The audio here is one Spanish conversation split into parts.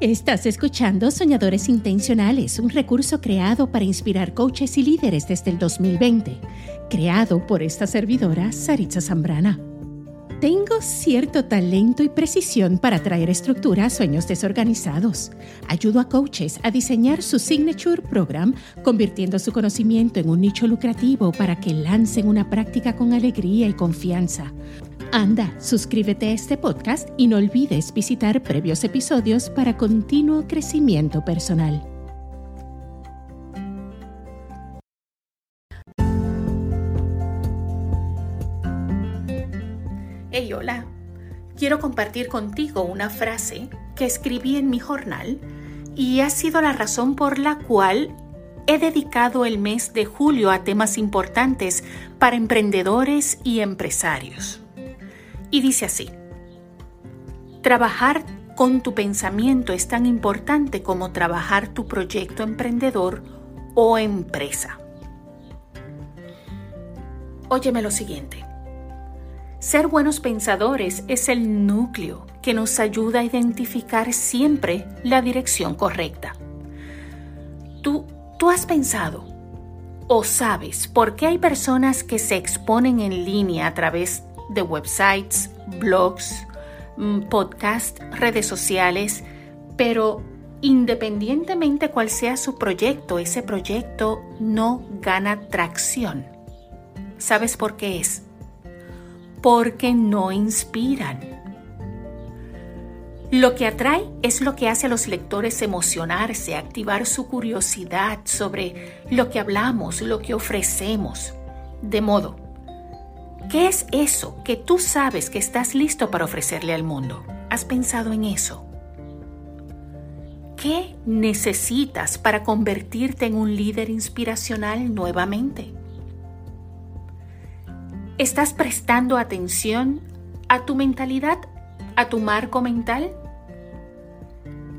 Estás escuchando Soñadores Intencionales, un recurso creado para inspirar coaches y líderes desde el 2020, creado por esta servidora, Saritza Zambrana. Tengo cierto talento y precisión para traer estructura a sueños desorganizados. Ayudo a coaches a diseñar su signature program, convirtiendo su conocimiento en un nicho lucrativo para que lancen una práctica con alegría y confianza. Anda, suscríbete a este podcast y no olvides visitar previos episodios para continuo crecimiento personal. Hey, hola. Quiero compartir contigo una frase que escribí en mi jornal y ha sido la razón por la cual he dedicado el mes de julio a temas importantes para emprendedores y empresarios. Y dice así, trabajar con tu pensamiento es tan importante como trabajar tu proyecto emprendedor o empresa. Óyeme lo siguiente. Ser buenos pensadores es el núcleo que nos ayuda a identificar siempre la dirección correcta. Tú, tú has pensado o sabes por qué hay personas que se exponen en línea a través de websites, blogs, mm, podcasts, redes sociales, pero independientemente cuál sea su proyecto, ese proyecto no gana tracción. ¿Sabes por qué es? Porque no inspiran. Lo que atrae es lo que hace a los lectores emocionarse, activar su curiosidad sobre lo que hablamos, lo que ofrecemos. De modo ¿Qué es eso que tú sabes que estás listo para ofrecerle al mundo? ¿Has pensado en eso? ¿Qué necesitas para convertirte en un líder inspiracional nuevamente? ¿Estás prestando atención a tu mentalidad, a tu marco mental?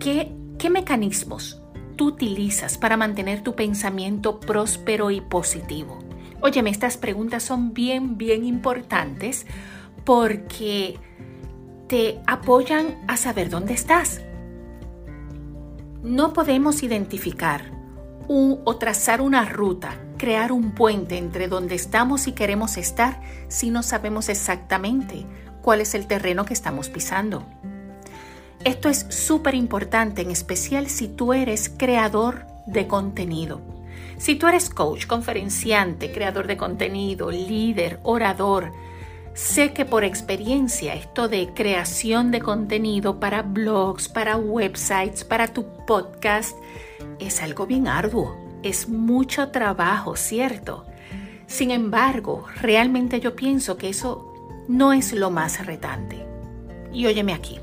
¿Qué, qué mecanismos tú utilizas para mantener tu pensamiento próspero y positivo? Óyeme, estas preguntas son bien, bien importantes porque te apoyan a saber dónde estás. No podemos identificar o trazar una ruta, crear un puente entre donde estamos y queremos estar si no sabemos exactamente cuál es el terreno que estamos pisando. Esto es súper importante, en especial si tú eres creador de contenido. Si tú eres coach, conferenciante, creador de contenido, líder, orador, sé que por experiencia esto de creación de contenido para blogs, para websites, para tu podcast, es algo bien arduo, es mucho trabajo, ¿cierto? Sin embargo, realmente yo pienso que eso no es lo más retante. Y óyeme aquí.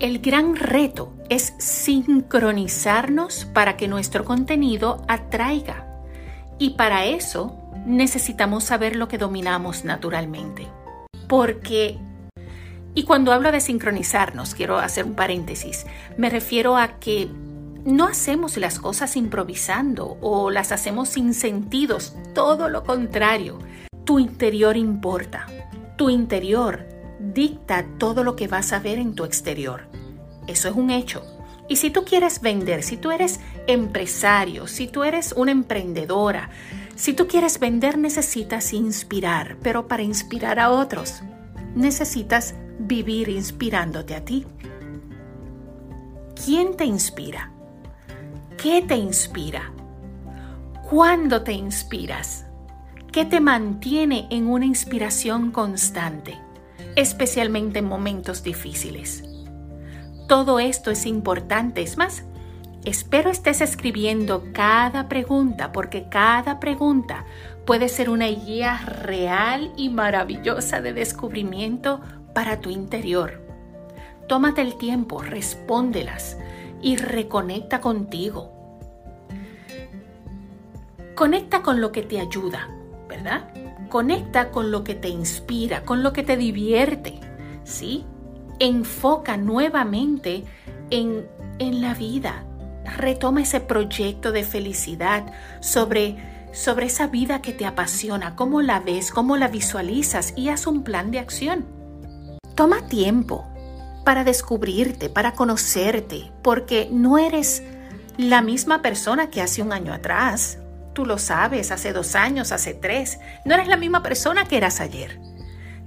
El gran reto es sincronizarnos para que nuestro contenido atraiga. Y para eso necesitamos saber lo que dominamos naturalmente. Porque, y cuando hablo de sincronizarnos, quiero hacer un paréntesis, me refiero a que no hacemos las cosas improvisando o las hacemos sin sentidos, todo lo contrario. Tu interior importa. Tu interior dicta todo lo que vas a ver en tu exterior. Eso es un hecho. Y si tú quieres vender, si tú eres empresario, si tú eres una emprendedora, si tú quieres vender necesitas inspirar, pero para inspirar a otros necesitas vivir inspirándote a ti. ¿Quién te inspira? ¿Qué te inspira? ¿Cuándo te inspiras? ¿Qué te mantiene en una inspiración constante, especialmente en momentos difíciles? Todo esto es importante. Es más, espero estés escribiendo cada pregunta porque cada pregunta puede ser una guía real y maravillosa de descubrimiento para tu interior. Tómate el tiempo, respóndelas y reconecta contigo. Conecta con lo que te ayuda, ¿verdad? Conecta con lo que te inspira, con lo que te divierte, ¿sí? enfoca nuevamente en, en la vida. Retoma ese proyecto de felicidad sobre, sobre esa vida que te apasiona, cómo la ves, cómo la visualizas y haz un plan de acción. Toma tiempo para descubrirte, para conocerte, porque no eres la misma persona que hace un año atrás. Tú lo sabes, hace dos años, hace tres. No eres la misma persona que eras ayer.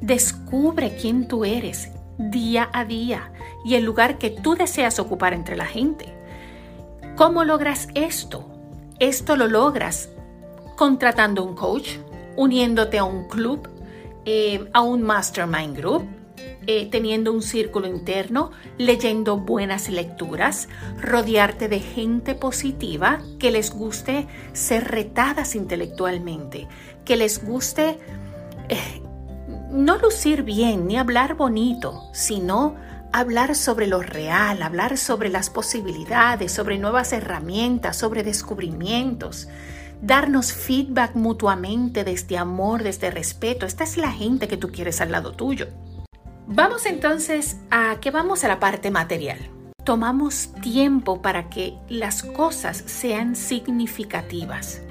Descubre quién tú eres día a día y el lugar que tú deseas ocupar entre la gente. ¿Cómo logras esto? Esto lo logras contratando un coach, uniéndote a un club, eh, a un mastermind group, eh, teniendo un círculo interno, leyendo buenas lecturas, rodearte de gente positiva que les guste ser retadas intelectualmente, que les guste eh, no lucir bien ni hablar bonito, sino hablar sobre lo real, hablar sobre las posibilidades, sobre nuevas herramientas, sobre descubrimientos, darnos feedback mutuamente desde amor, desde respeto. Esta es la gente que tú quieres al lado tuyo. Vamos entonces a que vamos a la parte material. Tomamos tiempo para que las cosas sean significativas.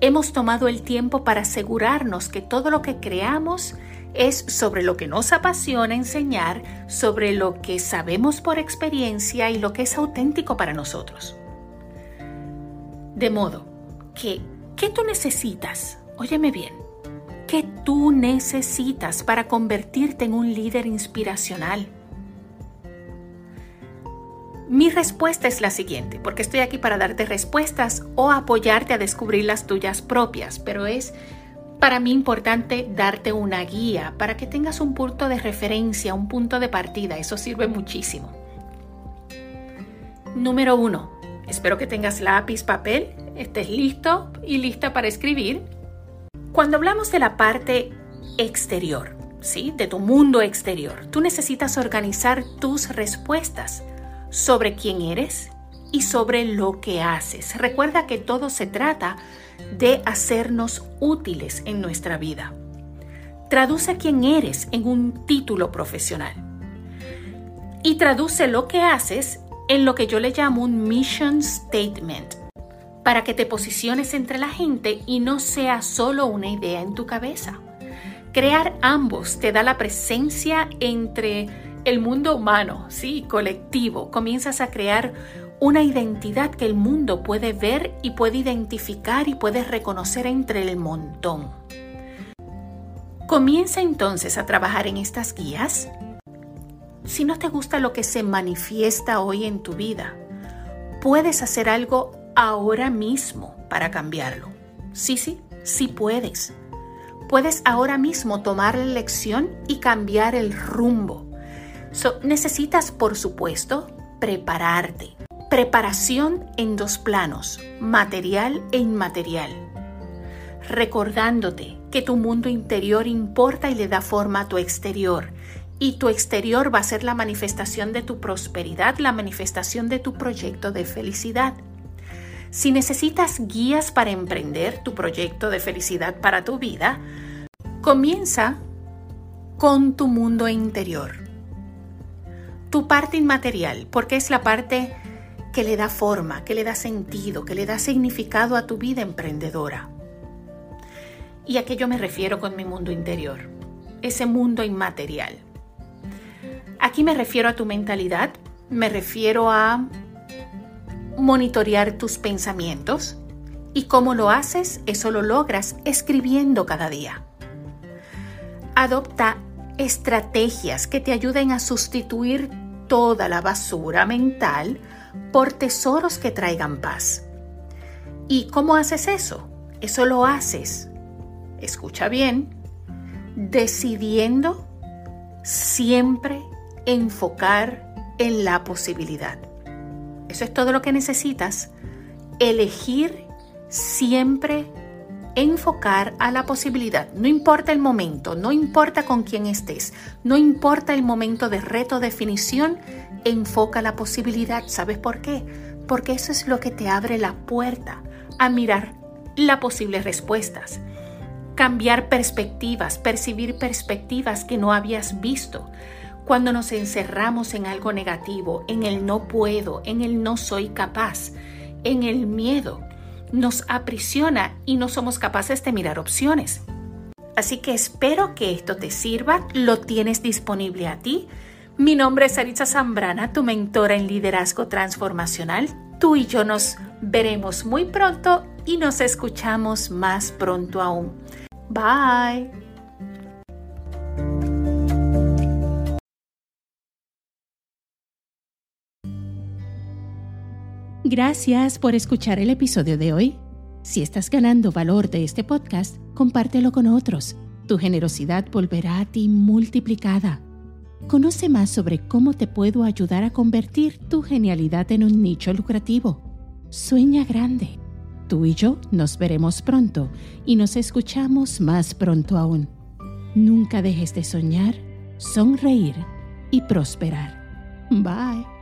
Hemos tomado el tiempo para asegurarnos que todo lo que creamos es sobre lo que nos apasiona enseñar, sobre lo que sabemos por experiencia y lo que es auténtico para nosotros. De modo que, ¿qué tú necesitas? Óyeme bien, ¿qué tú necesitas para convertirte en un líder inspiracional? Mi respuesta es la siguiente, porque estoy aquí para darte respuestas o apoyarte a descubrir las tuyas propias, pero es para mí importante darte una guía para que tengas un punto de referencia, un punto de partida. Eso sirve muchísimo. Número uno, espero que tengas lápiz, papel, estés listo y lista para escribir. Cuando hablamos de la parte exterior, ¿sí? De tu mundo exterior, tú necesitas organizar tus respuestas sobre quién eres y sobre lo que haces. Recuerda que todo se trata de hacernos útiles en nuestra vida. Traduce quién eres en un título profesional y traduce lo que haces en lo que yo le llamo un mission statement para que te posiciones entre la gente y no sea solo una idea en tu cabeza. Crear ambos te da la presencia entre el mundo humano, sí, colectivo. Comienzas a crear una identidad que el mundo puede ver y puede identificar y puede reconocer entre el montón. Comienza entonces a trabajar en estas guías. Si no te gusta lo que se manifiesta hoy en tu vida, puedes hacer algo ahora mismo para cambiarlo. Sí, sí, sí puedes. Puedes ahora mismo tomar la lección y cambiar el rumbo. necesitas, por supuesto, prepararte Preparación en dos planos, material e inmaterial. Recordándote que tu mundo interior importa y le da forma a tu exterior. Y tu exterior va a ser la manifestación de tu prosperidad, la manifestación de tu proyecto de felicidad. Si necesitas guías para emprender tu proyecto de felicidad para tu vida, comienza con tu mundo interior. Tu parte inmaterial, porque es la parte que le da forma, que le da sentido, que le da significado a tu vida emprendedora. ¿Y a qué yo me refiero con mi mundo interior? Ese mundo inmaterial. Aquí me refiero a tu mentalidad, me refiero a monitorear tus pensamientos. ¿Y cómo lo haces? Eso lo logras escribiendo cada día. Adopta estrategias que te ayuden a sustituir toda la basura mental por tesoros que traigan paz. ¿Y cómo haces eso? Eso lo haces, escucha bien, decidiendo siempre enfocar en la posibilidad. Eso es todo lo que necesitas. Elegir siempre enfocar a la posibilidad. No importa el momento, no importa con quién estés, no importa el momento de reto, definición, enfoca la posibilidad. ¿Sabes por qué? Porque eso es lo que te abre la puerta a mirar las posibles respuestas. Cambiar perspectivas, percibir perspectivas que no habías visto. Cuando nos encerramos en algo negativo, en el no puedo, en el no soy capaz, en el miedo, nos aprisiona y no somos capaces de mirar opciones. Así que espero que esto te sirva, lo tienes disponible a ti Mi nombre es Saritza Zambrana, tu mentora en liderazgo transformacional. Tú y yo nos veremos muy pronto y nos escuchamos más pronto aún. Bye. Gracias por escuchar el episodio de hoy. Si estás ganando valor de este podcast, compártelo con otros. Tu generosidad volverá a ti multiplicada. Conoce más sobre cómo te puedo ayudar a convertir tu genialidad en un nicho lucrativo. Sueña grande. Tú y yo nos veremos pronto y nos escuchamos más pronto aún. Nunca dejes de soñar, sonreír y prosperar. Bye.